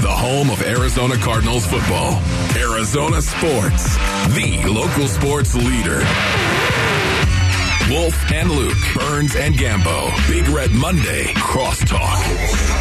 the home of Arizona Cardinals football. Arizona Sports, the local sports leader. Wolf and Luke, Burns and Gambo. Big Red Monday, crosstalk.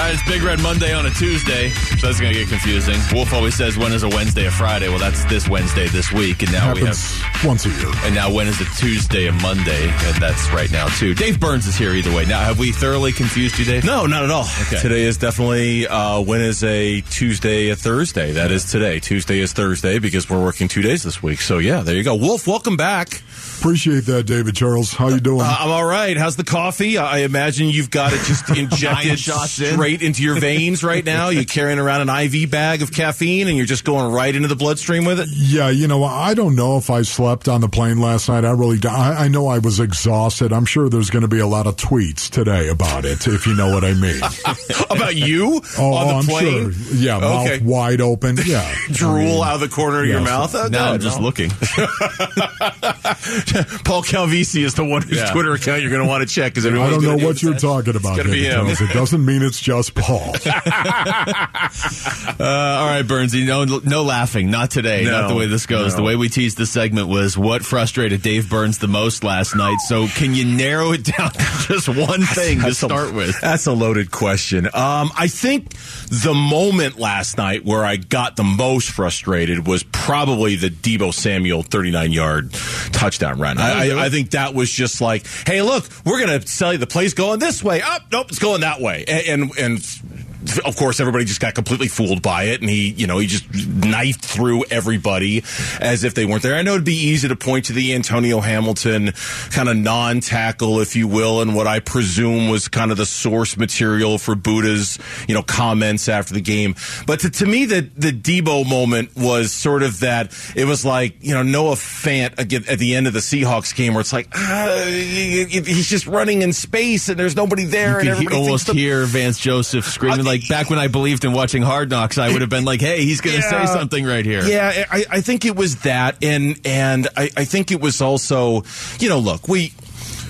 All right, it's Big Red Monday on a Tuesday, so that's going to get confusing. Wolf always says, when is a Wednesday a Friday? Well, that's this Wednesday this week, and now we have. Once a year. And now when is a Tuesday a Monday? And that's right now, too. Dave Burns is here either way. Now, have we thoroughly confused you, Dave? No, not at all. Okay. Today is definitely uh, when is a Tuesday a Thursday? That is today. Tuesday is Thursday because we're working two days this week. So yeah, there you go. Wolf, welcome back. Appreciate that, David Charles. How you doing? Uh, I'm all right. How's the coffee? I imagine you've got it just injected shots in. Straight into your veins right now. You're carrying around an IV bag of caffeine and you're just going right into the bloodstream with it. yeah, you know, I don't know if I slept on the plane last night. I really, don't. I, I know I was exhausted. I'm sure there's going to be a lot of tweets today about it, if you know what I mean. About you Oh, on the I'm plane? sure. Yeah, Okay. mouth wide open. Yeah, Drool out of the corner of your mouth. Oh, Now no, I'm just no. looking. Paul Calvisi is the one whose Yeah. Twitter account you're going to want to check because I don't know what you're talking about, gonna be him. It doesn't mean it's just Paul. Uh, all right, Burnsy, no, no laughing. Not today. No. not the way this goes. No. The way we teased the segment was what frustrated Dave Burns the most last night. So, can you narrow it down to just one thing to That's a- start with? That's a loaded question. Um, I think the moment last night where I got the most frustrated was probably the Deebo Samuel 39 yard touchdown run. I, I, I think that was just like, hey, look, we're going to sell you the play's going this way. Up, nope, it's going that way. And, and, and of course, everybody just got completely fooled by it, and he, you know, he just knifed through everybody as if they weren't there. I know it'd be easy to point to the Antonio Hamilton kind of non-tackle, if you will, and what I presume was kind of the source material for Budda's, you know, comments after the game. But to, to me, the the Deebo moment was sort of that. It was like you know Noah Fant at the end of the Seahawks game, where it's like ah, he's just running in space and there's nobody there, You and everybody almost the- hear Vance Joseph screaming. Uh, like back when I believed in watching Hard Knocks, I would have been like, "Hey, he's going to Yeah. say something right here." Yeah, I, I think it was that, and and I, I think it was also, you know, look, we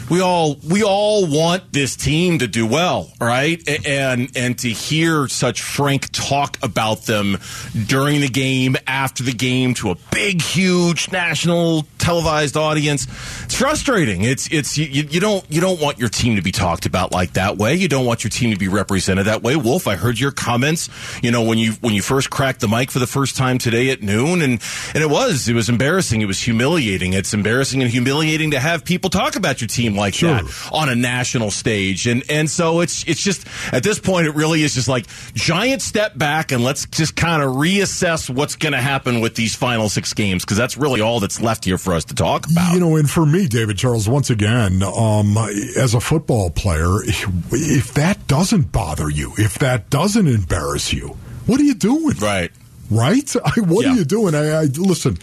we all we all want this team to do well, right? And and to hear such frank talk about them during the game, after the game, to a big, huge national televised audience, it's frustrating. It's it's you, you don't you don't want your team to be talked about like that way. You don't want your team to be represented that way. Wolf, I heard your comments. You know when you when you first cracked the mic for the first time today at noon, and and it was it was embarrassing. It was humiliating. It's embarrassing and humiliating to have people talk about your team like Sure. that on a national stage. And and so it's it's just at this point it really is just like giant step back and let's just kind of reassess what's going to happen with these final six games because that's really all that's left here for us to talk about. You know, and for me, David Charles, once again, um, as a football player, if that doesn't bother you, if that doesn't embarrass you, what are you doing? right. Right? I, what Yeah. are you doing? I, I listen.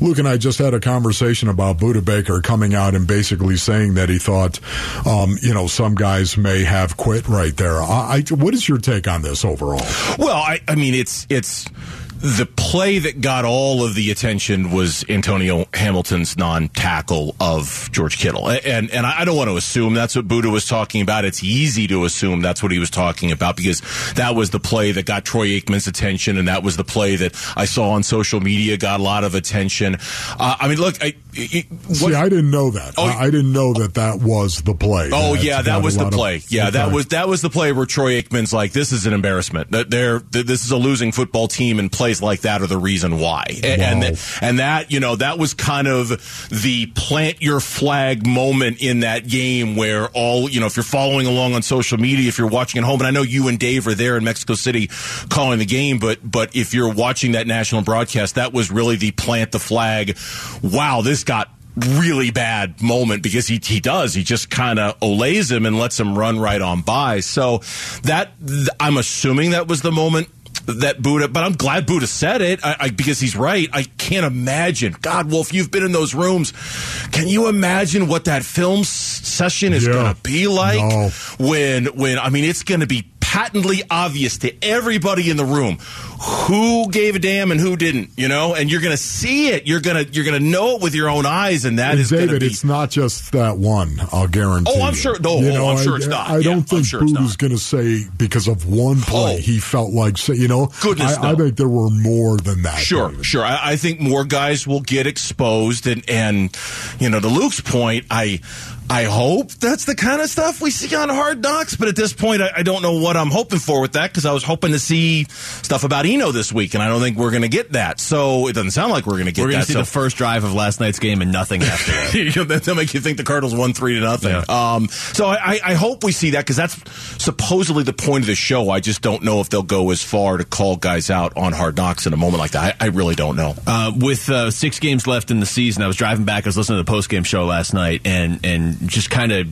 Luke and I just had a conversation about Budda Baker coming out and basically saying that he thought, um, you know, some guys may have quit right there. I, I, what is your take on this overall? Well, I, I mean, it's it's the play that got all of the attention was Antonio Hamilton's non-tackle of George Kittle, and and I don't want to assume that's what Budda was talking about. It's easy to assume that's what he was talking about because that was the play that got Troy Aikman's attention, and that was the play that I saw on social media got a lot of attention. Uh, I mean, look, I, it, See, I didn't know that. Oh, I, I didn't know that that was the play. Oh That yeah, that was the lot of- play. Yeah, that was that was the play where Troy Aikman's like, "This is an embarrassment. That they're this is a losing football team, and plays like that are the reason why." And Wow. and, and that you know that was kind of the plant your flag moment in that game where all you know if you're following along on social media, if you're watching at home, and I know you and Dave are there in Mexico City calling the game, but but if you're watching that national broadcast, that was really the plant the flag. Wow, this got really bad moment because he he does he just kind of olays him and lets him run right on by. So that th- I'm assuming that was the moment that Budda, but I'm glad Budda said it I, I, because he's right. I can't imagine. God, Wolf, you've been in those rooms. Can you imagine what that film session is Yeah. going to be like No. when when I mean it's going to be patently obvious to everybody in the room who gave a damn and who didn't, you know, and you're going to see it. You're going to you're going to know it with your own eyes, and that and is David. Be, it's not just that one. I'll guarantee. Oh, I'm sure. No, you oh, know, I'm sure I, it's not. I yeah, don't think sure is going to say because of one play Oh. he felt like say, you know. Goodness, I, I think there were more than that. Sure, David. sure. I, I think more guys will get exposed, and and you know, to Luke's point, I. I hope that's the kind of stuff we see on Hard Knocks, but at this point, I, I don't know what I'm hoping for with that because I was hoping to see stuff about Eno this week, and I don't think we're going to get that. So it doesn't sound like we're going to get We're going to see so the first drive of last night's game and nothing after that. that'll make you think the Cardinals won three to nothing. Yeah. Um, so I, I, hope we see that because that's supposedly the point of the show. I just don't know if they'll go as far to call guys out on Hard Knocks in a moment like that. I, I really don't know. Uh, with uh, six games left in the season, I was driving back. I was listening to the post game show last night, and and just kind of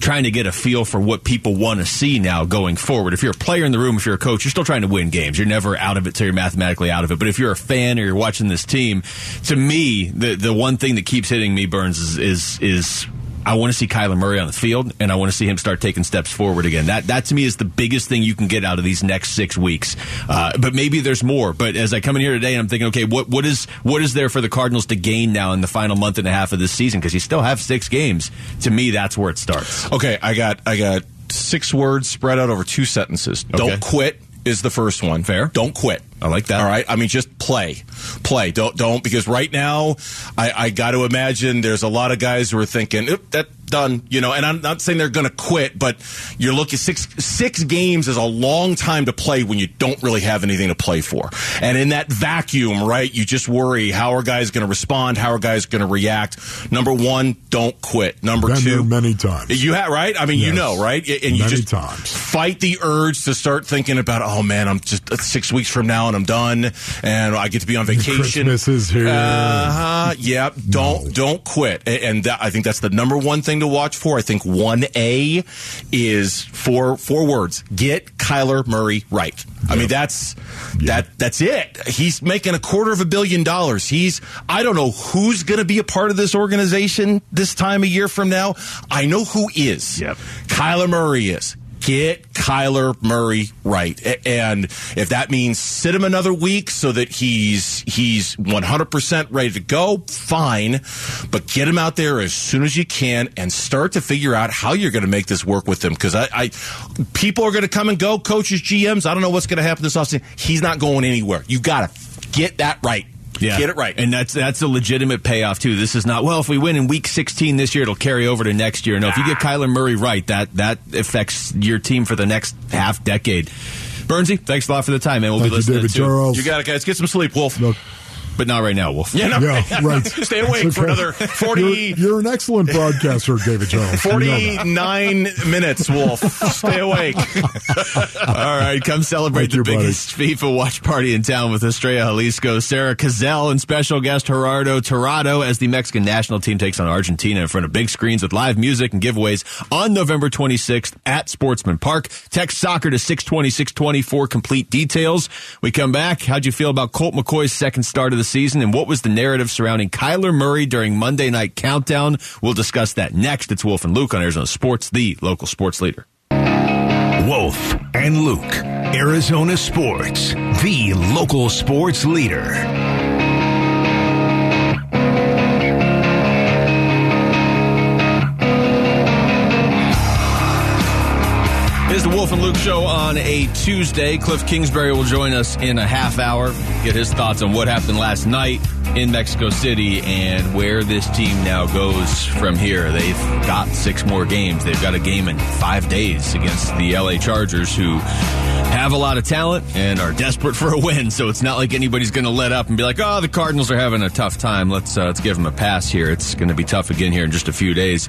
trying to get a feel for what people want to see now going forward. If you're a player in the room, if you're a coach, you're still trying to win games. You're never out of it till you're mathematically out of it. But if you're a fan or you're watching this team, to me, the the one thing that keeps hitting me, Burns, is is, is I want to see Kyler Murray on the field, and I want to see him start taking steps forward again. That that to me is the biggest thing you can get out of these next six weeks. Uh, but maybe there's more. But as I come in here today, and I'm thinking, okay, what what is what is there for the Cardinals to gain now in the final month and a half of this season? Because you still have six games. To me, that's where it starts. Okay, I got I got six words spread out over two sentences. Okay. Don't quit is the first one. Fair. Don't quit. I like that. All right. I mean, just play, play. Don't don't because right now, I, I got to imagine there's a lot of guys who are thinking that done. You know, and I'm not saying they're going to quit, but you're looking six six games is a long time to play when you don't really have anything to play for. And in that vacuum, right, you just worry how are guys going to respond? How are guys going to react? Number one, don't quit. Number Been two, many times. you have right. I mean, you know, right? And you just times. fight the urge to start thinking about, oh man, I'm just uh, six weeks from now and I'm done, and I get to be on vacation. Christmas is here. Uh huh. Yep. Don't don't quit. And that, I think that's the number one thing to watch for. I think one A is four four words: get Kyler Murray right. I mean, that's that that's it. He's making a quarter of a billion dollars. He's I don't know who's going to be a part of this organization this time a year from now. I know who is. Yep. Kyler Murray is. Get Kyler Murray right, and if that means sit him another week so that he's he's one hundred percent ready to go, fine. But get him out there as soon as you can and start to figure out how you're going to make this work with him. Because I, I, people are going to come and go, coaches, GMs. I don't know what's going to happen this offseason. He's not going anywhere. You got to get that right. Yeah. Get it right. And that's that's a legitimate payoff too. This is not well if we win in week 16 this year it'll carry over to next year. No, if you get Kyler Murray right, that that affects your team for the next half decade. Burnsy, thanks a lot for the time, man. We'll Thank be you, listening David to Charles. you got it, guys. Get some sleep, Wolf. Look, but not right now, Wolf. Yeah, no, Yeah, right. Stay awake It's for another 40, You're, you're an excellent broadcaster, David Jones. You know that. 49 minutes, Wolf. Stay awake. All right, come celebrate Thank the you, buddy. biggest FIFA watch party in town with Estrella Jalisco, Sarah Cazell, and special guest Gerardo Torrado as the Mexican national team takes on Argentina in front of big screens with live music and giveaways on November 26th at Sportsman Park. Text soccer to 620 620 for complete details. We come back. How'd you feel about Colt McCoy's second start of the season and what was the narrative surrounding Kyler Murray during Monday Night Countdown? We'll discuss that next. It's Wolf and Luke on Arizona Sports, the local sports leader. Wolf and Luke, Arizona Sports, the local sports leader. Is the Wolf and Luke show on a Tuesday. Kliff Kingsbury will join us in a half hour, get his thoughts on what happened last night in Mexico City and where this team now goes from here. They've got six more games. They've got a game in five days against the LA Chargers, who have a lot of talent and are desperate for a win. So it's not like anybody's going to let up and be like, "Oh, the Cardinals are having a tough time. Let's uh, let's give them a pass here." It's going to be tough again here in just a few days.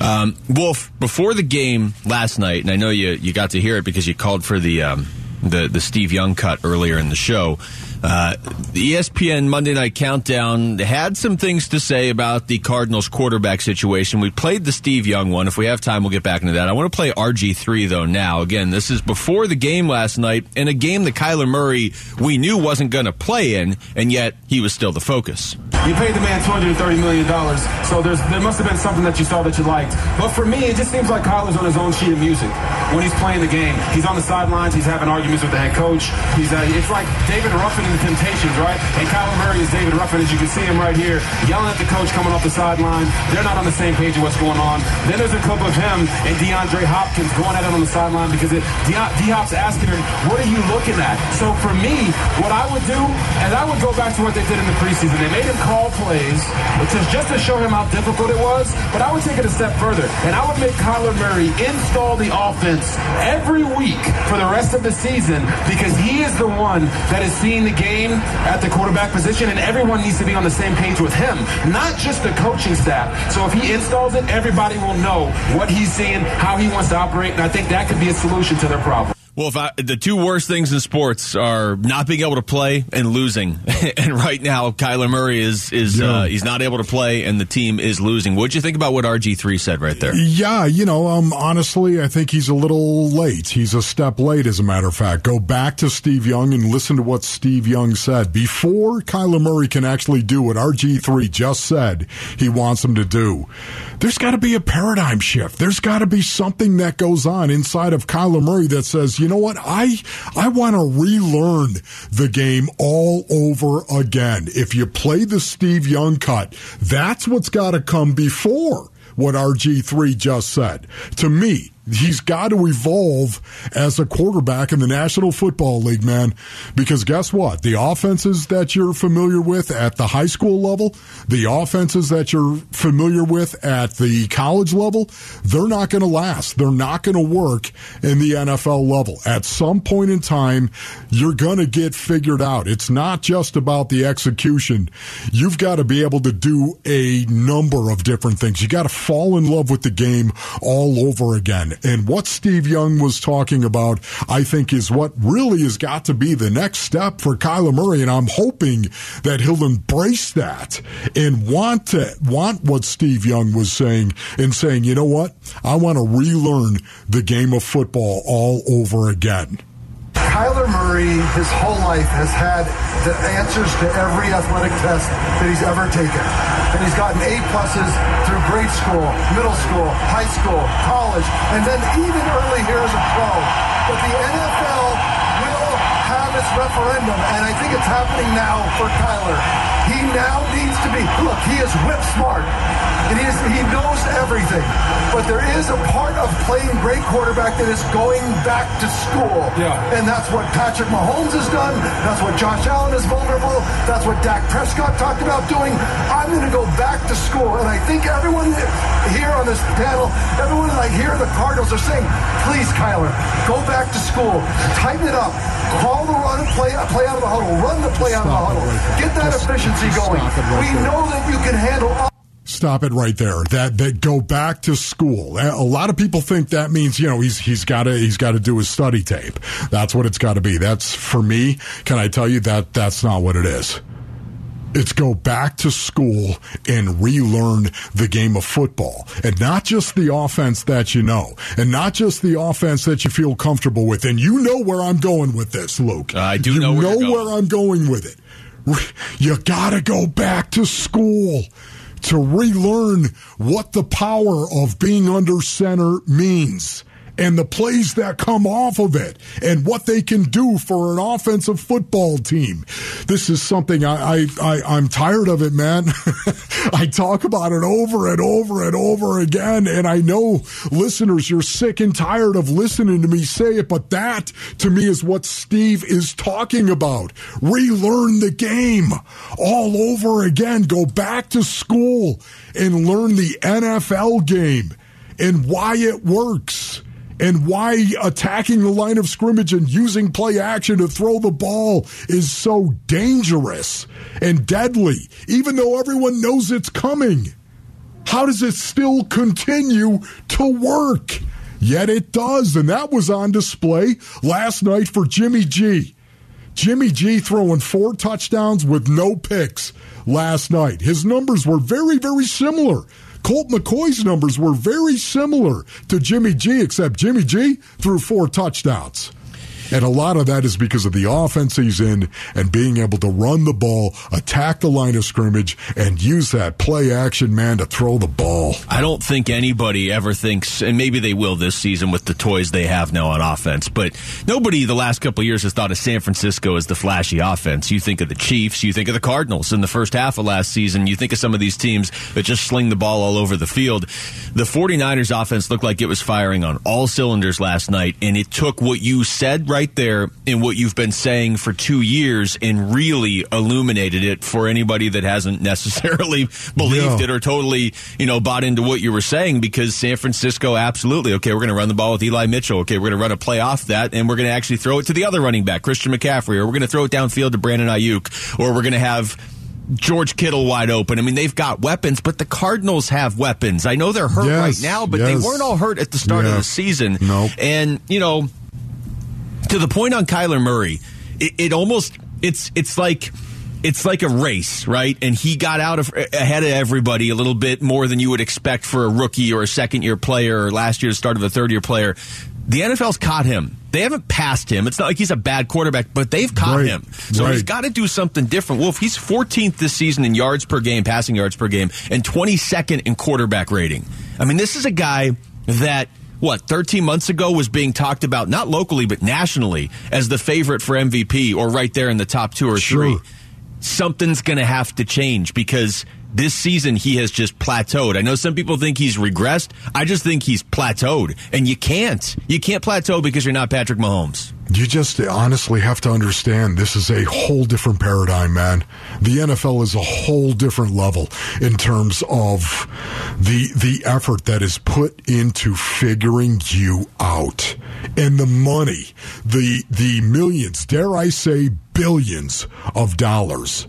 Um, Wolf, before the game last night, and I know you you got to hear it because you called for the um, the the Steve Young cut earlier in the show. Uh, the ESPN Monday Night Countdown had some things to say about the Cardinals quarterback situation. We played the Steve Young one. If we have time, we'll get back into that. I want to play RG3, though, now. Again, this is before the game last night, in a game that Kyler Murray we knew wasn't going to play in, and yet he was still the focus. You paid the man $230 million, so there must have been something that you saw that you liked. But for me, it just seems like Kyler's on his own sheet of music when he's playing the game. He's on the sidelines, he's having arguments with the head coach. He's uh, It's like David Ruffin and the Temptations, right? And Kyler Murray is David Ruffin, as you can see him right here, yelling at the coach coming off the sideline. They're not on the same page of what's going on. Then there's a clip of him and DeAndre Hopkins going at it on the sideline because D-Hop's asking him, what are you looking at? So for me, what I would do, and I would go back to what they did in the preseason. They made him call plays, which is just to show him how difficult it was, but I would take it a step further, and I would make Kyler Murray install the offense every week for the rest of the season because he is the one that is seeing the game at the quarterback position, and everyone needs to be on the same page with him, not just the coaching staff. So if he installs it, everybody will know what he's seeing, how he wants to operate, and I think that could be a solution to their problem. Well, if I, the two worst things in sports are not being able to play and losing, and right now Kyler Murray is is yeah. uh, he's not able to play and the team is losing. What'd you think about what RG three said right there? Yeah, you know, um, honestly, I think he's a little late. He's a step late, as a matter of fact. Go back to Steve Young and listen to what Steve Young said before Kyler Murray can actually do what RG three just said he wants him to do. There's got to be a paradigm shift. There's got to be something that goes on inside of Kyler Murray that says you know what? I I want to relearn the game all over again. If you play the Steve Young cut, that's what's got to come before what RG3 just said. To me, he's got to evolve as a quarterback in the National Football League, man. Because guess what? The offenses that you're familiar with at the high school level, the offenses that you're familiar with at the college level, they're not going to last. They're not going to work in the NFL level. At some point in time, you're going to get figured out. It's not just about the execution. You've got to be able to do a number of different things. You got to fall in love with the game all over again. And what Steve Young was talking about, I think, is what really has got to be the next step for Kyler Murray. And I'm hoping that he'll embrace that and want to want what Steve Young was saying and saying, you know what? I want to relearn the game of football all over again. Kyler Murray, his whole life, has had the answers to every athletic test that he's ever taken. And he's gotten A pluses through grade school, middle school, high school, college, and then even early here as a pro. But the NFL its referendum, and I think it's happening now for Kyler. He now needs to be, look, he is whip smart. And he, is, he knows everything. But there is a part of playing great quarterback that is going back to school. Yeah. And that's what Patrick Mahomes has done. That's what Josh Allen is vulnerable. That's what Dak Prescott talked about doing. I'm going to go back to school. And I think everyone here on this panel, everyone like here in the Cardinals are saying, please, Kyler, go back to school. Tighten it up. Call the run play, play out of the huddle. Run the play out of the huddle. Get that just, efficiency going. Right we there. know that you can handle all Stop it right there. That that go back to school. A lot of people think that means you know he's he's got to he's got to do his study tape. That's what it's got to be. That's for me. Can I tell you that that's not what it is. It's go back to school and relearn the game of football. And not just the offense that you know, and not just the offense that you feel comfortable with. And you know where I'm going with this, Luke. Uh, I do you know where, know where I'm going with it. You got to go back to school to relearn what the power of being under center means and the plays that come off of it and what they can do for an offensive football team. This is something I, I, I am tired of it, man. I talk about it over and over and over again, and I know listeners, you're sick and tired of listening to me say it, but that to me is what Steve is talking about. Relearn the game all over again. Go back to school and learn the NFL game and why it works and why attacking the line of scrimmage and using play action to throw the ball is so dangerous and deadly, even though everyone knows it's coming. How does it still continue to work? Yet it does, and that was on display last night for Jimmy G. Jimmy G throwing four touchdowns with no picks last night. His numbers were very, very similar. Colt McCoy's numbers were very similar to Jimmy G, except Jimmy G threw four touchdowns. And a lot of that is because of the offense he's in and being able to run the ball, attack the line of scrimmage, and use that play action man to throw the ball. I don't think anybody ever thinks, and maybe they will this season with the toys they have now on offense, but nobody the last couple years has thought of San Francisco as the flashy offense. You think of the Chiefs, you think of the Cardinals in the first half of last season, you think of some of these teams that just sling the ball all over the field. The 49ers offense looked like it was firing on all cylinders last night, and it took what you said right there in what you've been saying for two years and really illuminated it for anybody that hasn't necessarily believed Yeah. it or totally, you know, bought into what you were saying because San Francisco absolutely, okay, we're going to run the ball with Eli Mitchell. Okay, we're going to run a play off that and we're going to actually throw it to the other running back, Christian McCaffrey, or we're going to throw it downfield to Brandon Aiyuk, or we're going to have George Kittle wide open. I mean, they've got weapons, but the Cardinals have weapons. I know they're hurt Yes, right now, but yes. they weren't all hurt at the start of the season. Nope. And, you know, to the point on Kyler Murray, it, it almost it's it's like it's like a race, right? And he got out of ahead of everybody a little bit more than you would expect for a rookie or a second year player or last year's start of a third year player. The NFL's caught him. They haven't passed him. It's not like he's a bad quarterback, but they've caught Right, him. So right. he's got to do something different. Wolf, he's 14th this season in yards per game, passing yards per game, and 22nd in quarterback rating. I mean, this is a guy that what 13 months ago was being talked about not locally but nationally as the favorite for MVP or right there in the top 2 or Sure. 3 something's going to have to change because this season he has just plateaued. I know some people think he's regressed. I just think he's plateaued. And you can't. You can't plateau because you're not Patrick Mahomes. You just honestly have to understand this is a whole different paradigm, man. The NFL is a whole different level in terms of the the effort that is put into figuring you out and the money, the the millions, dare I say billions of dollars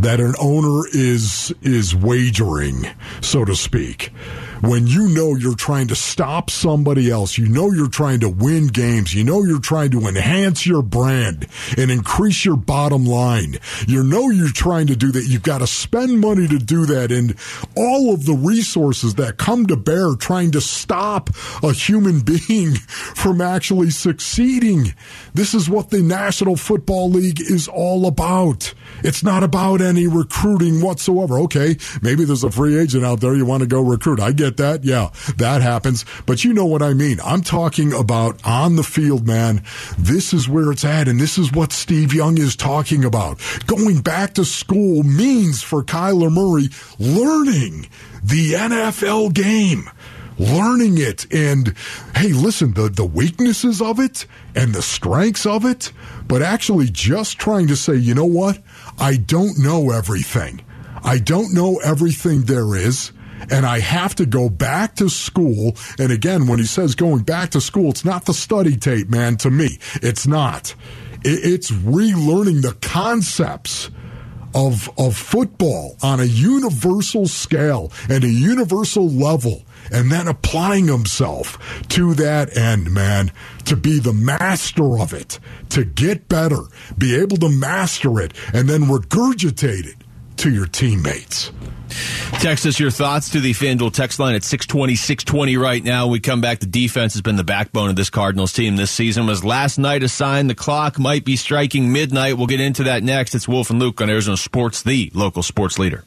that an owner is is wagering, so to speak. When you know you're trying to stop somebody else, you know you're trying to win games, you know you're trying to enhance your brand and increase your bottom line. You know you're trying to do that. You've got to spend money to do that and all of the resources that come to bear trying to stop a human being from actually succeeding. This is what the National Football League is all about. It's not about any recruiting whatsoever. Okay, maybe there's a free agent out there you want to go recruit. I get that. Yeah, that happens. But you know what I mean. I'm talking about on the field, man. This is where it's at, and this is what Steve Young is talking about. Going back to school means for Kyler Murray learning the NFL game learning it and hey listen the the weaknesses of it and the strengths of it but actually just trying to say you know what I don't know everything I don't know everything there is and I have to go back to school. And again when he says going back to school it's not the study tape man to me. It's not. It's relearning the concepts of of football on a universal scale and a universal level and then applying himself to that end man to be the master of it to get better be able to master it and then regurgitate it to your teammates Text us your thoughts to the FanDuel text line at 620, 620 right now. We come back. The defense has been the backbone of this Cardinals team this season. Was last night a sign the clock might be striking midnight? We'll get into that next. It's Wolf and Luke on Arizona Sports, the local sports leader.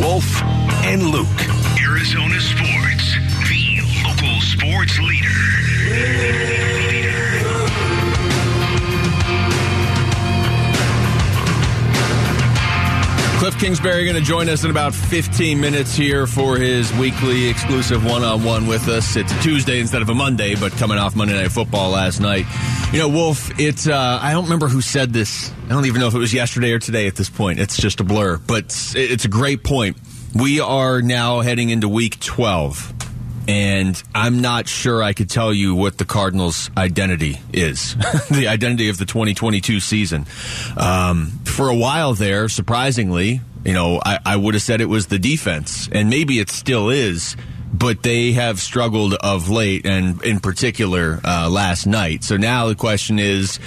Wolf and Luke. Arizona Sports, the local sports leader. Kliff Kingsbury going to join us in about 15 minutes here for his weekly exclusive one-on-one with us. It's Tuesday instead of a Monday, but coming off Monday Night Football last night. You know, Wolf, it's, uh, I don't remember who said this. I don't even know if it was yesterday or today at this point. It's just a blur, but it's- it's a great point. We are now heading into week 12. And I'm not sure I could tell you what the Cardinals' identity is, the identity of the 2022 season. Um, for a while there, surprisingly, you know, I, I would have said it was the defense, and maybe it still is. but they have struggled of late, and in particular uh, last night. So now the question is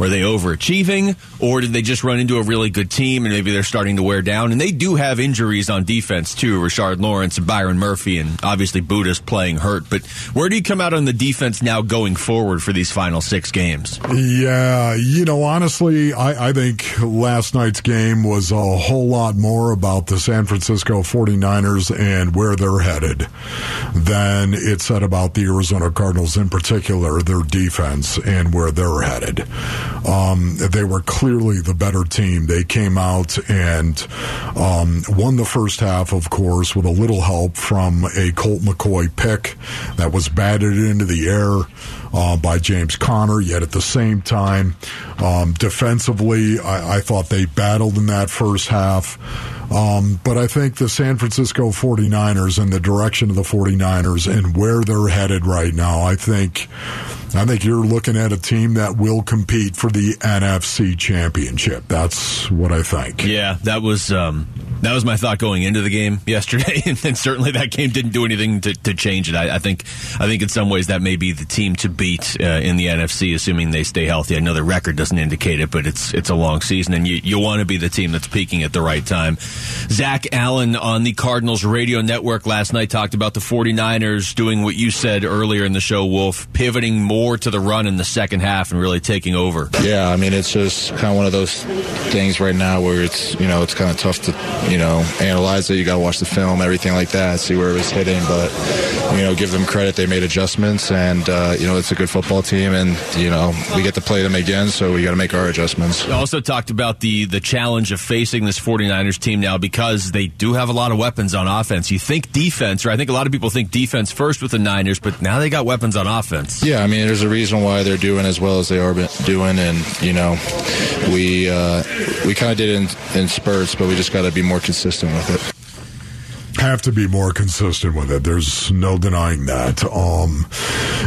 were they overachieving, or did they just run into a really good team and maybe they're starting to wear down? And they do have injuries on defense too. Rashard Lawrence and Byron Murphy, and obviously Budda's playing hurt. But where do you come out on the defense now going forward for these final six games? Yeah, you know, honestly, I, I think last night's game was a whole lot more about the San Francisco 49ers and where they're headed than it said about the Arizona Cardinals, in particular, their defense and where they're headed. Um, they were clearly the better team. They came out and um, won the first half, of course, with a little help from a Colt McCoy pick that was batted into the air. Uh, by James Conner. Yet at the same time, um, defensively, I, I, thought they battled in that first half. Um, but I think the San Francisco 49ers and the direction of the 49ers and where they're headed right now, I think I think you're looking at a team that will compete for the NFC Championship. That's what I think. Yeah, that was um, that was my thought going into the game yesterday, and, certainly that game didn't do anything to, to change it. I, I, think I think in some ways that may be the team to beat uh, in the NFC, assuming they stay healthy. I know the record doesn't indicate it, but it's it's a long season, and you you want to be the team that's peaking at the right time. Zach Allen on the Cardinals radio network last night talked about the 49ers doing what you said earlier in the show, Wolf, pivoting more to the run in the second half and really taking over. Yeah, I mean, it's just kind of one of those things right now where it's, you know, it's kind of tough to, you know, analyze it. You got to watch the film, everything like that, see where it was hitting. But, you know, give them credit. They made adjustments, and, uh, you know, it's a good football team, and, you know, we get to play them again, so we got to make our adjustments. You also talked about the, the challenge of facing this 49ers team now because they do have a lot of weapons on offense. You think defense, or I think a lot of people think defense first with the Niners, but now they got weapons on offense. Yeah, I mean, there's a reason why they're doing as well as they are doing, and you know, we uh, we kind of did it in, in spurts, but we just got to be more consistent with it have to be more consistent with it. There's no denying that. Um,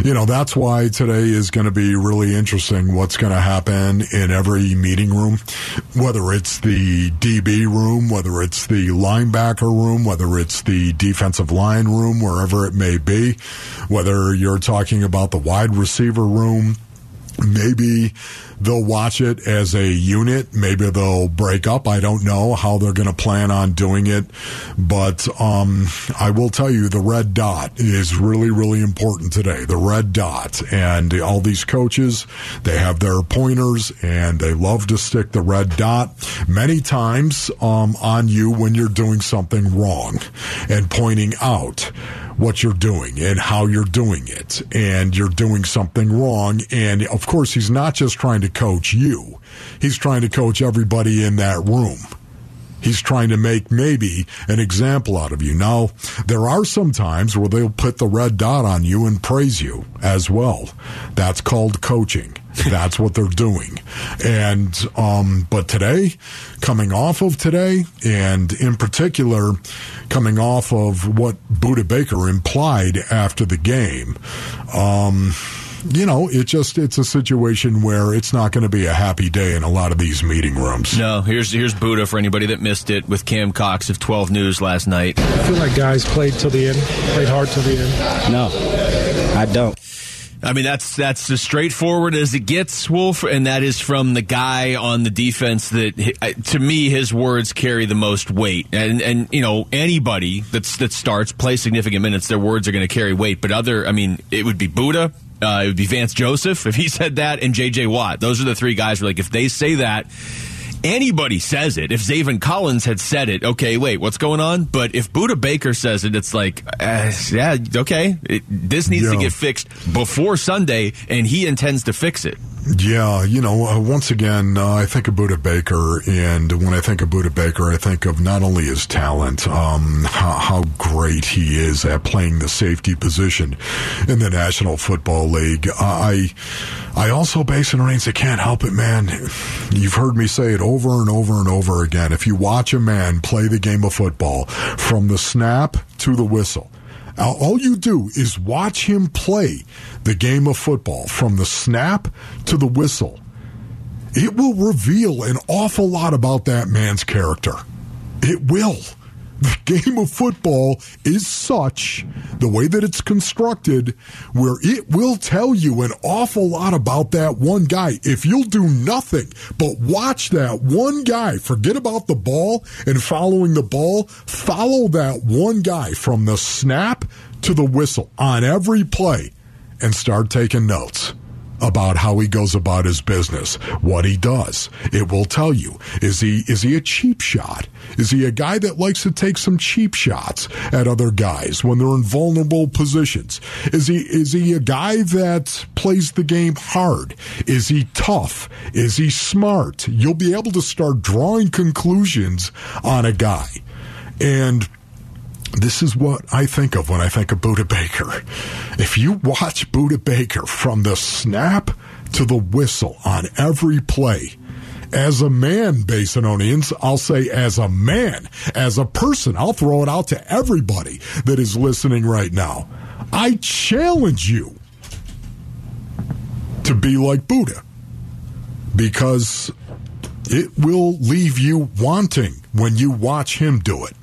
you know, that's why today is going to be really interesting what's going to happen in every meeting room, whether it's the DB room, whether it's the linebacker room, whether it's the defensive line room, wherever it may be, whether you're talking about the wide receiver room, maybe they'll watch it as a unit. Maybe they'll break up. I don't know how they're going to plan on doing it. But um, I will tell you the red dot is really, really important today. The red dot. And all these coaches, they have their pointers and they love to stick the red dot many times um, on you when you're doing something wrong and pointing out what you're doing and how you're doing it and you're doing something wrong. And of course, he's not just trying to coach you. He's trying to coach everybody in that room. He's trying to make maybe an example out of you. Now, there are some times where they'll put the red dot on you and praise you as well. That's called coaching. That's what they're doing. And, um, but today, coming off of today, and in particular, coming off of what Budda Baker implied after the game, um, you know, it just it's a situation where it's not going to be a happy day in a lot of these meeting rooms. No, here's here's Budda for anybody that missed it with Cam Cox of 12 News last night. I feel like guys played till the end, played hard till the end. No, I don't. I mean, that's that's as straightforward as it gets, Wolf, and that is from the guy on the defense that, to me, his words carry the most weight. And and you know, anybody that's that starts play significant minutes, their words are going to carry weight. But other, I mean, it would be Budda, uh, it would be Vance Joseph if he said that, and J.J. Watt. Those are the three guys. Who like if they say that, anybody says it. If Zaven Collins had said it, okay, wait, what's going on? But if Budda Baker says it, it's like, uh, yeah, okay, it, this needs to get fixed before Sunday, and he intends to fix it. Yeah, you know, uh, once again, uh, I think of Budda Baker, and when I think of Budda Baker, I think of not only his talent, um, how, how, great he is at playing the safety position in the National Football League. I, I also, Basin Rains, I can't help it, man. You've heard me say it over and over and over again. If you watch a man play the game of football from the snap to the whistle, all you do is watch him play the game of football from the snap to the whistle. It will reveal an awful lot about that man's character. It will. The game of football is such, the way that it's constructed, where it will tell you an awful lot about that one guy. If you'll do nothing but watch that one guy, forget about the ball and following the ball, follow that one guy from the snap to the whistle on every play and start taking notes about how he goes about his business, what he does. It will tell you. Is he is he a cheap shot? Is he a guy that likes to take some cheap shots at other guys when they're in vulnerable positions? Is he is he a guy that plays the game hard? Is he tough? Is he smart? You'll be able to start drawing conclusions on a guy. And this is what I think of when I think of Budda Baker. If you watch Budda Baker from the snap to the whistle on every play, as a man, Basinonians, I'll say as a man, as a person, I'll throw it out to everybody that is listening right now. I challenge you to be like Budda because it will leave you wanting when you watch him do it.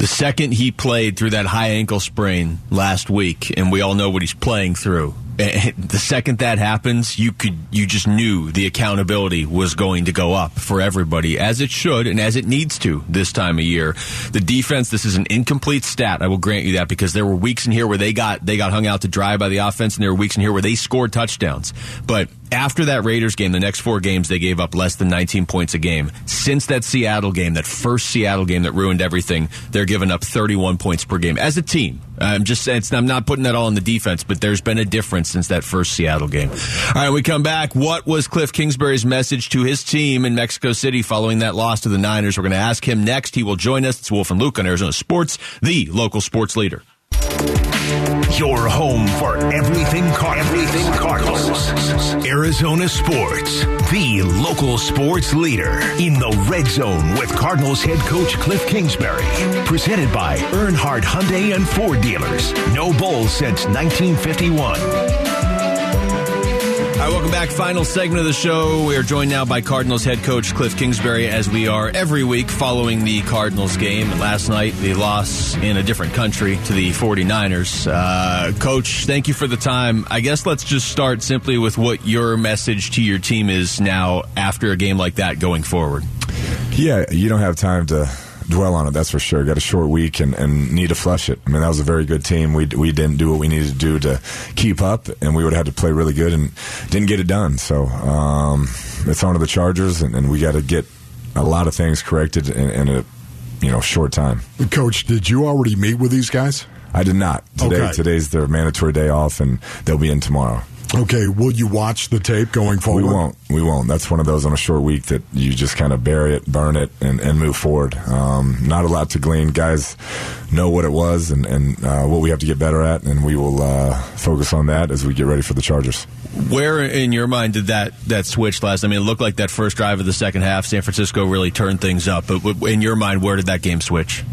The second he played through that high ankle sprain last week, and we all know what he's playing through. The second that happens, you could you just knew the accountability was going to go up for everybody, as it should and as it needs to this time of year. The defense, this is an incomplete stat. I will grant you that because there were weeks in here where they got they got hung out to dry by the offense, and there were weeks in here where they scored touchdowns. But after that Raiders game, the next four games, they gave up less than 19 points a game. Since that Seattle game, that first Seattle game that ruined everything, they're giving up 31 points per game as a team. I'm just I'm not putting that all in the defense, but there's been a difference since that first Seattle game. All right, we come back. What was Kliff Kingsbury's message to his team in Mexico City following that loss to the Niners? We're going to ask him next. He will join us. It's Wolf and Luke on Arizona Sports, the local sports leader. Your home for everything Cardinals. Everything Cardinals. Arizona Sports, the local sports leader in the red zone with Cardinals head coach Kliff Kingsbury. Presented by Earnhardt Hyundai and Ford dealers. No Bulls since 1951. All right, welcome back. Final segment of the show. We are joined now by Cardinals head coach Kliff Kingsbury, as we are every week following the Cardinals game. Last night, the loss in a different country to the 49ers. Uh, coach, thank you for the time. I guess let's just start simply with what your message to your team is now after a game like that going forward. Yeah, you don't have time to dwell on it. That's for sure. Got a short week and, and need to flush it. I mean, that was a very good team. We we didn't do what we needed to do to keep up, and we would have had to play really good and didn't get it done. So um, it's on to the Chargers, and, and we got to get a lot of things corrected in, in a you know short time. Coach, did you already meet with these guys? I did not. Today, Okay. Today's their mandatory day off, and they'll be in tomorrow. Okay, will you watch the tape going forward? We won't. We won't. That's one of those on a short week that you just kind of bury it, burn it, and, and move forward. Um, not a lot to glean. Guys know what it was and, and uh, what we have to get better at, and we will uh, focus on that as we get ready for the Chargers. Where in your mind did that that switch last? I mean, it looked like that first drive of the second half, San Francisco really turned things up. But in your mind, where did that game switch?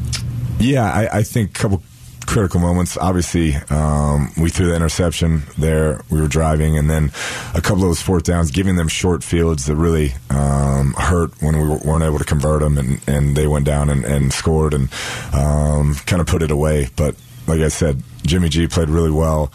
Yeah, I, I think a couple critical moments. Obviously, um, we threw the interception there. We were driving, and then a couple of those fourth downs, giving them short fields that really um, hurt when we weren't able to convert them, and, and they went down and, and scored and um, kind of put it away. But like I said, Jimmy G played really well.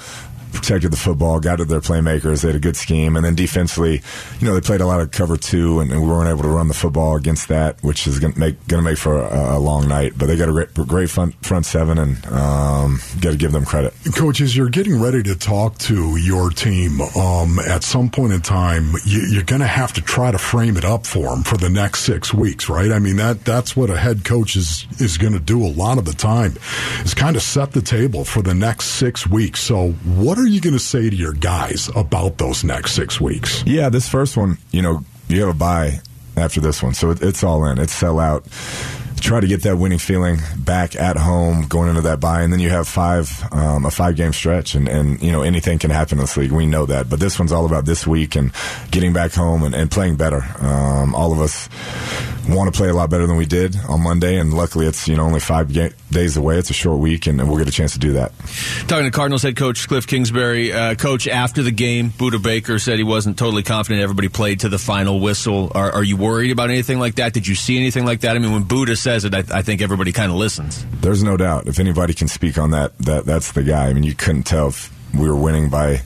Protected the football, got to their playmakers. They had a good scheme, and then defensively, you know, they played a lot of cover two, and, and we weren't able to run the football against that, which is going to make going to make for a, a long night. But they got a great, great front front seven, and um, got to give them credit. Coaches, you're getting ready to talk to your team. Um, at some point in time, you, you're going to have to try to frame it up for them for the next six weeks, right? I mean that that's what a head coach is is going to do a lot of the time, is kind of set the table for the next six weeks. So, what are you going to say to your guys about those next six weeks? Yeah, this first one, you know, you have a bye after this one, so it, it's all in. It's sell out. Try to get that winning feeling back at home going into that bye, and then you have five um, a five game stretch, and, and you know anything can happen in this league. We know that, but this one's all about this week and getting back home and, and playing better. Um, all of us want to play a lot better than we did on Monday, and luckily it's you know only five ga- days away. It's a short week, and, and, we'll get a chance to do that. Talking to Cardinals head coach Kliff Kingsbury, uh, coach after the game, Budda Baker said he wasn't totally confident everybody played to the final whistle. Are, are you worried about anything like that? Did you see anything like that? I mean, when Budda says it, I, I think everybody kind of listens. There's no doubt. If anybody can speak on that, that that's the guy. I mean, you couldn't tell if we were winning by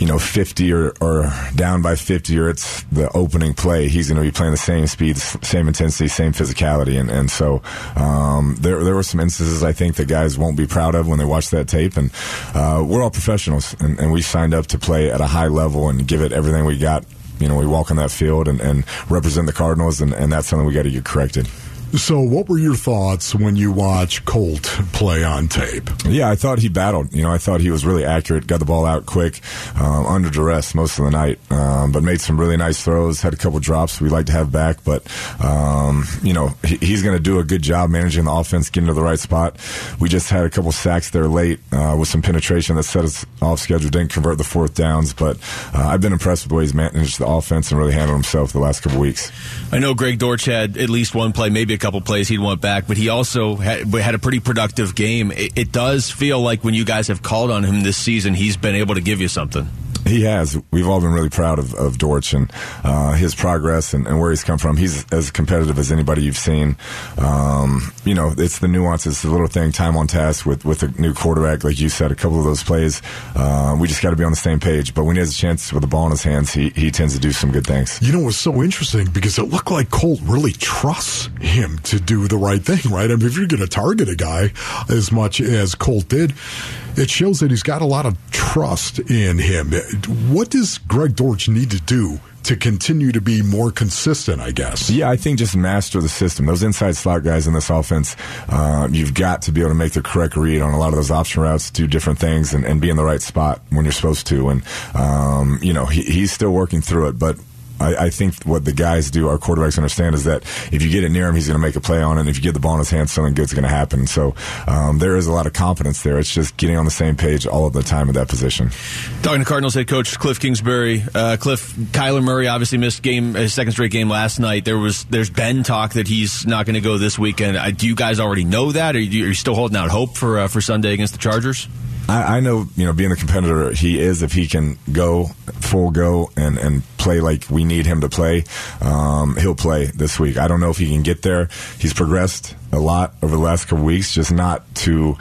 you know 50 or, or down by 50 or it's the opening play he's going to be playing the same speed same intensity same physicality. And, and so um, there, there were some instances I think that guys won't be proud of when they watch that tape. And uh, we're all professionals and, and we signed up to play at a high level and give it everything we got. You know we walk on that field and, and represent the Cardinals and, and that's something we got to get corrected so, what were your thoughts when you watch Colt play on tape? Yeah, I thought he battled. You know, I thought he was really accurate, got the ball out quick, um, under duress most of the night, um, but made some really nice throws, had a couple drops we'd like to have back. But, um, you know, he, he's going to do a good job managing the offense, getting to the right spot. We just had a couple sacks there late uh, with some penetration that set us off schedule, didn't convert the fourth downs. But uh, I've been impressed with the way he's managed the offense and really handled himself the last couple weeks. I know Greg Dortch had at least one play, maybe a couple plays he'd want back, but he also had, had a pretty productive game. It, it does feel like when you guys have called on him this season, he's been able to give you something. He has. We've all been really proud of, of Dortch and uh, his progress and, and, where he's come from. He's as competitive as anybody you've seen. Um, you know, it's the nuances, the little thing, time on task with, with a new quarterback, like you said, a couple of those plays. Uh, we just got to be on the same page. But when he has a chance with the ball in his hands, he, he tends to do some good things. You know, it was so interesting because it looked like Colt really trusts him to do the right thing, right? I mean, if you're going to target a guy as much as Colt did, it shows that he's got a lot of trust in him. What does Greg Dortch need to do to continue to be more consistent, I guess. Yeah, I think just master the system. Those inside slot guys in this offense, uh, you've got to be able to make the correct read on a lot of those option routes, do different things, and, and be in the right spot when you're supposed to. And, um, you know, he, he's still working through it, but I, I, think what the guys do, our quarterbacks understand, is that if you get it near him, he's going to make a play on it. And if you get the ball in his hands, something good's going to happen. So um, there is a lot of confidence there. It's just getting on the same page all of the time at that position. Talking to Cardinals head coach Kliff Kingsbury, uh, Kliff Kyler Murray obviously missed game his second straight game last night. There was there's been talk that he's not going to go this weekend. Uh, do you guys already know that, or are you, are you still holding out hope for uh, for Sunday against the Chargers? I, I, know, you know, being the competitor he is, if he can go full go and, and play like we need him to play, um, he'll play this week. I don't know if he can get there. He's progressed a lot over the last couple weeks, just not to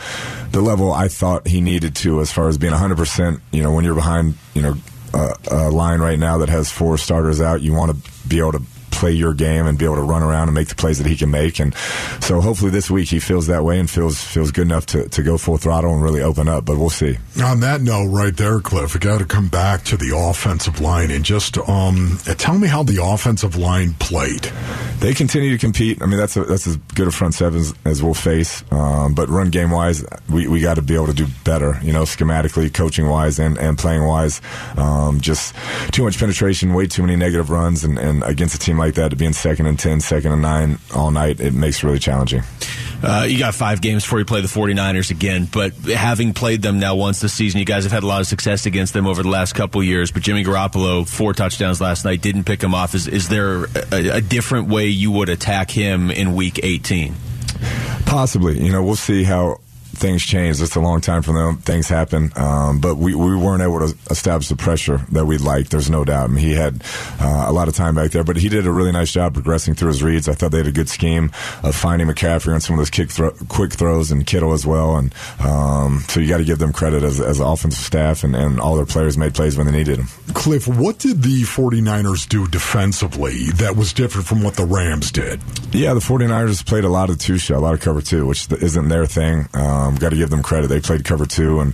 the level I thought he needed to as far as being 100%. You know, when you're behind, you know, a, a line right now that has four starters out, you want to be able to play your game and be able to run around and make the plays that he can make. And so hopefully this week he feels that way and feels feels good enough to, to go full throttle and really open up. But we'll see. On that note, right there, Kliff, we got to come back to the offensive line and just um, tell me how the offensive line played. They continue to compete. I mean, that's a, that's as good a front seven as, as we'll face. Um, but run game wise, we, we got to be able to do better. You know, schematically, coaching wise, and, and playing wise. Um, just too much penetration, way too many negative runs, and, and against a team like that to be in second and 10, second and 9 all night, it makes it really challenging. Uh, you got five games before you play the 49ers again, but having played them now once this season, you guys have had a lot of success against them over the last couple years. But Jimmy Garoppolo, four touchdowns last night, didn't pick him off. Is, is there a, a different way you would attack him in week 18? Possibly. You know, we'll see how things change. It's a long time for them. Things happen, um, but we, we weren't able to establish the pressure that we'd like. There's no doubt. I mean, he had uh, a lot of time back there, but he did a really nice job progressing through his reads. I thought they had a good scheme of finding McCaffrey on some of those kick thro- quick throws and Kittle as well. And um, so you got to give them credit as, as offensive staff and, and all their players made plays when they needed them. Kliff, what did the 49ers do defensively that was different from what the Rams did? Yeah, the 49ers played a lot of two shot, a lot of cover two, which isn't their thing. Um, got to give them credit. They played cover two and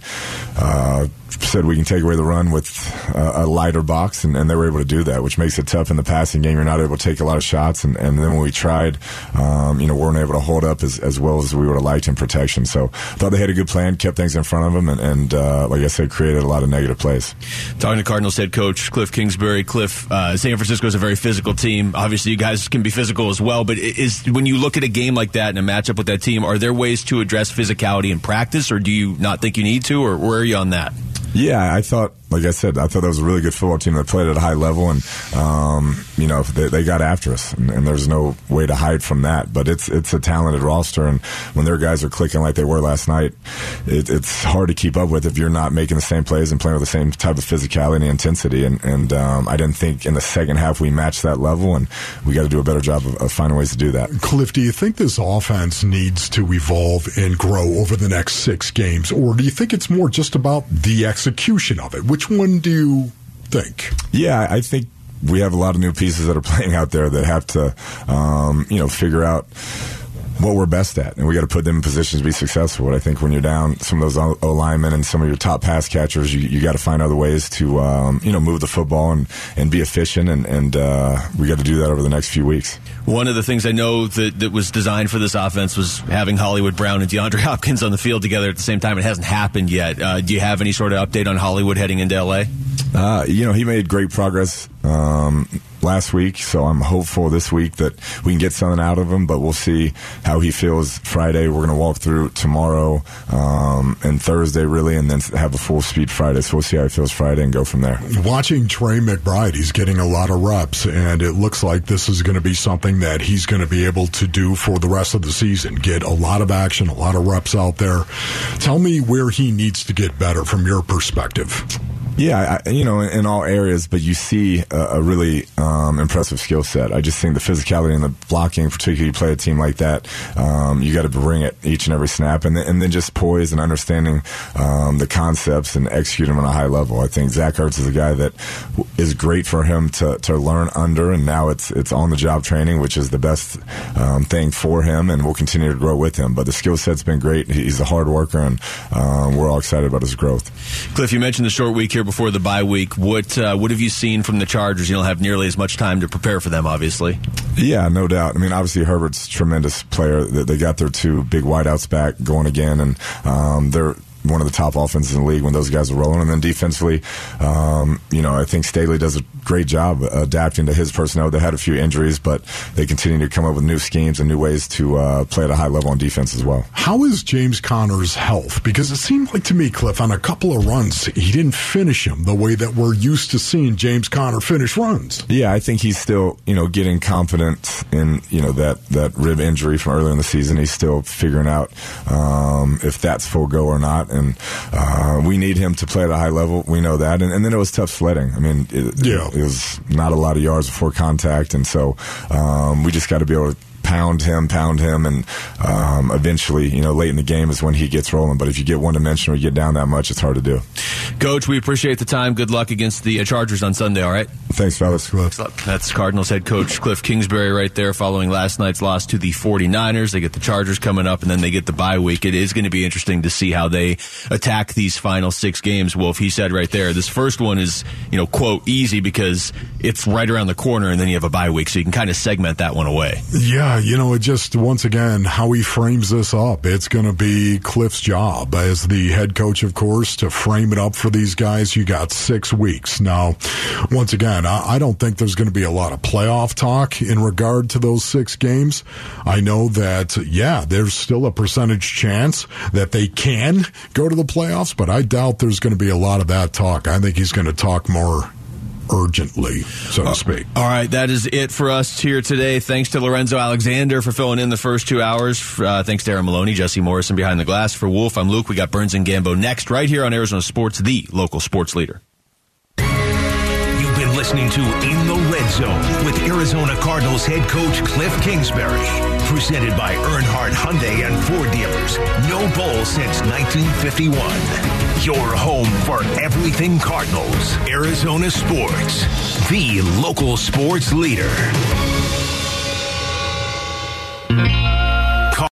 uh, said we can take away the run with a, a lighter box, and, and, they were able to do that, which makes it tough in the passing game. You're not able to take a lot of shots, and, and then when we tried, um, you know, weren't able to hold up as, as well as we would have liked in protection. So thought they had a good plan, kept things in front of them, and, and uh, like I said, created a lot of negative plays. Talking to Cardinals head coach Kliff Kingsbury, Kliff, uh, San Francisco is a very physical team. Obviously, you guys can be physical as well, but is when you look at a game like that and a matchup with that team, are there ways to address physicality in practice, or do you not think you need to, or where are you on that? Yeah, I thought, like I said, I thought that was a really good football team that played at a high level, and um, you know they, they, got after us, and, and, there's no way to hide from that. But it's it's a talented roster, and when their guys are clicking like they were last night, it, it's hard to keep up with if you're not making the same plays and playing with the same type of physicality and intensity. And, and um, I didn't think in the second half we matched that level, and we got to do a better job of, of finding ways to do that. Kliff, do you think this offense needs to evolve and grow over the next six games, or do you think it's more just about the execution of it? Which one do you think? Yeah, I think we have a lot of new pieces that are playing out there that have to, um, you know, figure out what we're best at, and we got to put them in positions to be successful. I think when you're down some of those O linemen and some of your top pass catchers, you, you got to find other ways to um, you know move the football and, and be efficient, and, and uh, we got to do that over the next few weeks. One of the things I know that, that was designed for this offense was having Hollywood Brown and DeAndre Hopkins on the field together at the same time. It hasn't happened yet. Uh, do you have any sort of update on Hollywood heading into LA? Uh, you know, he made great progress. Um, last week, so I'm hopeful this week that we can get something out of him. But we'll see how he feels Friday. We're going to walk through tomorrow um, and Thursday, really, and then have a full speed Friday. So we'll see how he feels Friday and go from there. Watching Trey McBride, he's getting a lot of reps, and it looks like this is going to be something that he's going to be able to do for the rest of the season. Get a lot of action, a lot of reps out there. Tell me where he needs to get better from your perspective. Yeah, I, you know, in, all areas, but you see a, a really um, impressive skill set. I just think the physicality and the blocking, particularly you play a team like that, um, you got to bring it each and every snap, and then, and then just poise and understanding um, the concepts and execute them on a high level. I think Zach Ertz is a guy that is great for him to, to learn under, and now it's it's on the job training, which is the best um, thing for him, and we'll continue to grow with him. But the skill set's been great. He's a hard worker, and um, we're all excited about his growth. Kliff, you mentioned the short week here before the bye week. What uh, what have you seen from the Chargers? You don't have nearly as much time to prepare for them, obviously. Yeah, no doubt. I mean, obviously Herbert's tremendous player. They got their two big wideouts back going again, and um, they're one of the top offenses in the league when those guys are rolling. And then defensively, um, you know, I think Staley does a great job adapting to his personnel. They had a few injuries, but they continue to come up with new schemes and new ways to uh, play at a high level on defense as well. How is James Conner's health? Because it seemed like to me, Kliff, on a couple of runs, he didn't finish him the way that we're used to seeing James Conner finish runs. Yeah, I think he's still, you know, getting confident in, you know, that, that rib injury from earlier in the season. He's still figuring out um, if that's full go or not and uh, we need him to play at a high level. We know that, and, and then it was tough sledding. I mean, it, yeah. it, it was not a lot of yards before contact, and so um, we just got to be able to pound him, pound him, and um, eventually, you know, late in the game is when he gets rolling. But if you get one dimensional, you get down that much, it's hard to do. Coach, we appreciate the time. Good luck against the uh, Chargers on Sunday. All right. Thanks, fellas. That's Cardinals head coach Kliff Kingsbury right there, following last night's loss to the 49ers. They get the Chargers coming up, and then they get the bye week. It is going to be interesting to see how they attack these final six games. Wolf, he said right there, this first one is, you know, quote, easy because it's right around the corner, and then you have a bye week, so you can kind of segment that one away. Yeah, you know, it just once again how he frames this up. It's going to be Kliff's job as the head coach, of course, to frame it up for these guys. You got six weeks now. Once again, I, I don't think there's going to be a lot of playoff talk in regard to those six games. I know that yeah, there's still a percentage chance that they can go to the playoffs, but I doubt there's going to be a lot of that talk. I think he's going to talk more urgently, so to uh, speak. All right, that is it for us here today. Thanks to Lorenzo Alexander for filling in the first two hours. Uh, thanks to Aaron Maloney, Jesse Morrison behind the glass. For Wolf, I'm Luke. We got Burns and Gambo next, right here on Arizona Sports, the local sports leader. You've been listening to In the Red Zone with Arizona Cardinals head coach Kliff Kingsbury. Presented by Earnhardt Hyundai and Ford dealers. No bowl since 1951. Your home for everything Cardinals, Arizona sports, the local sports leader.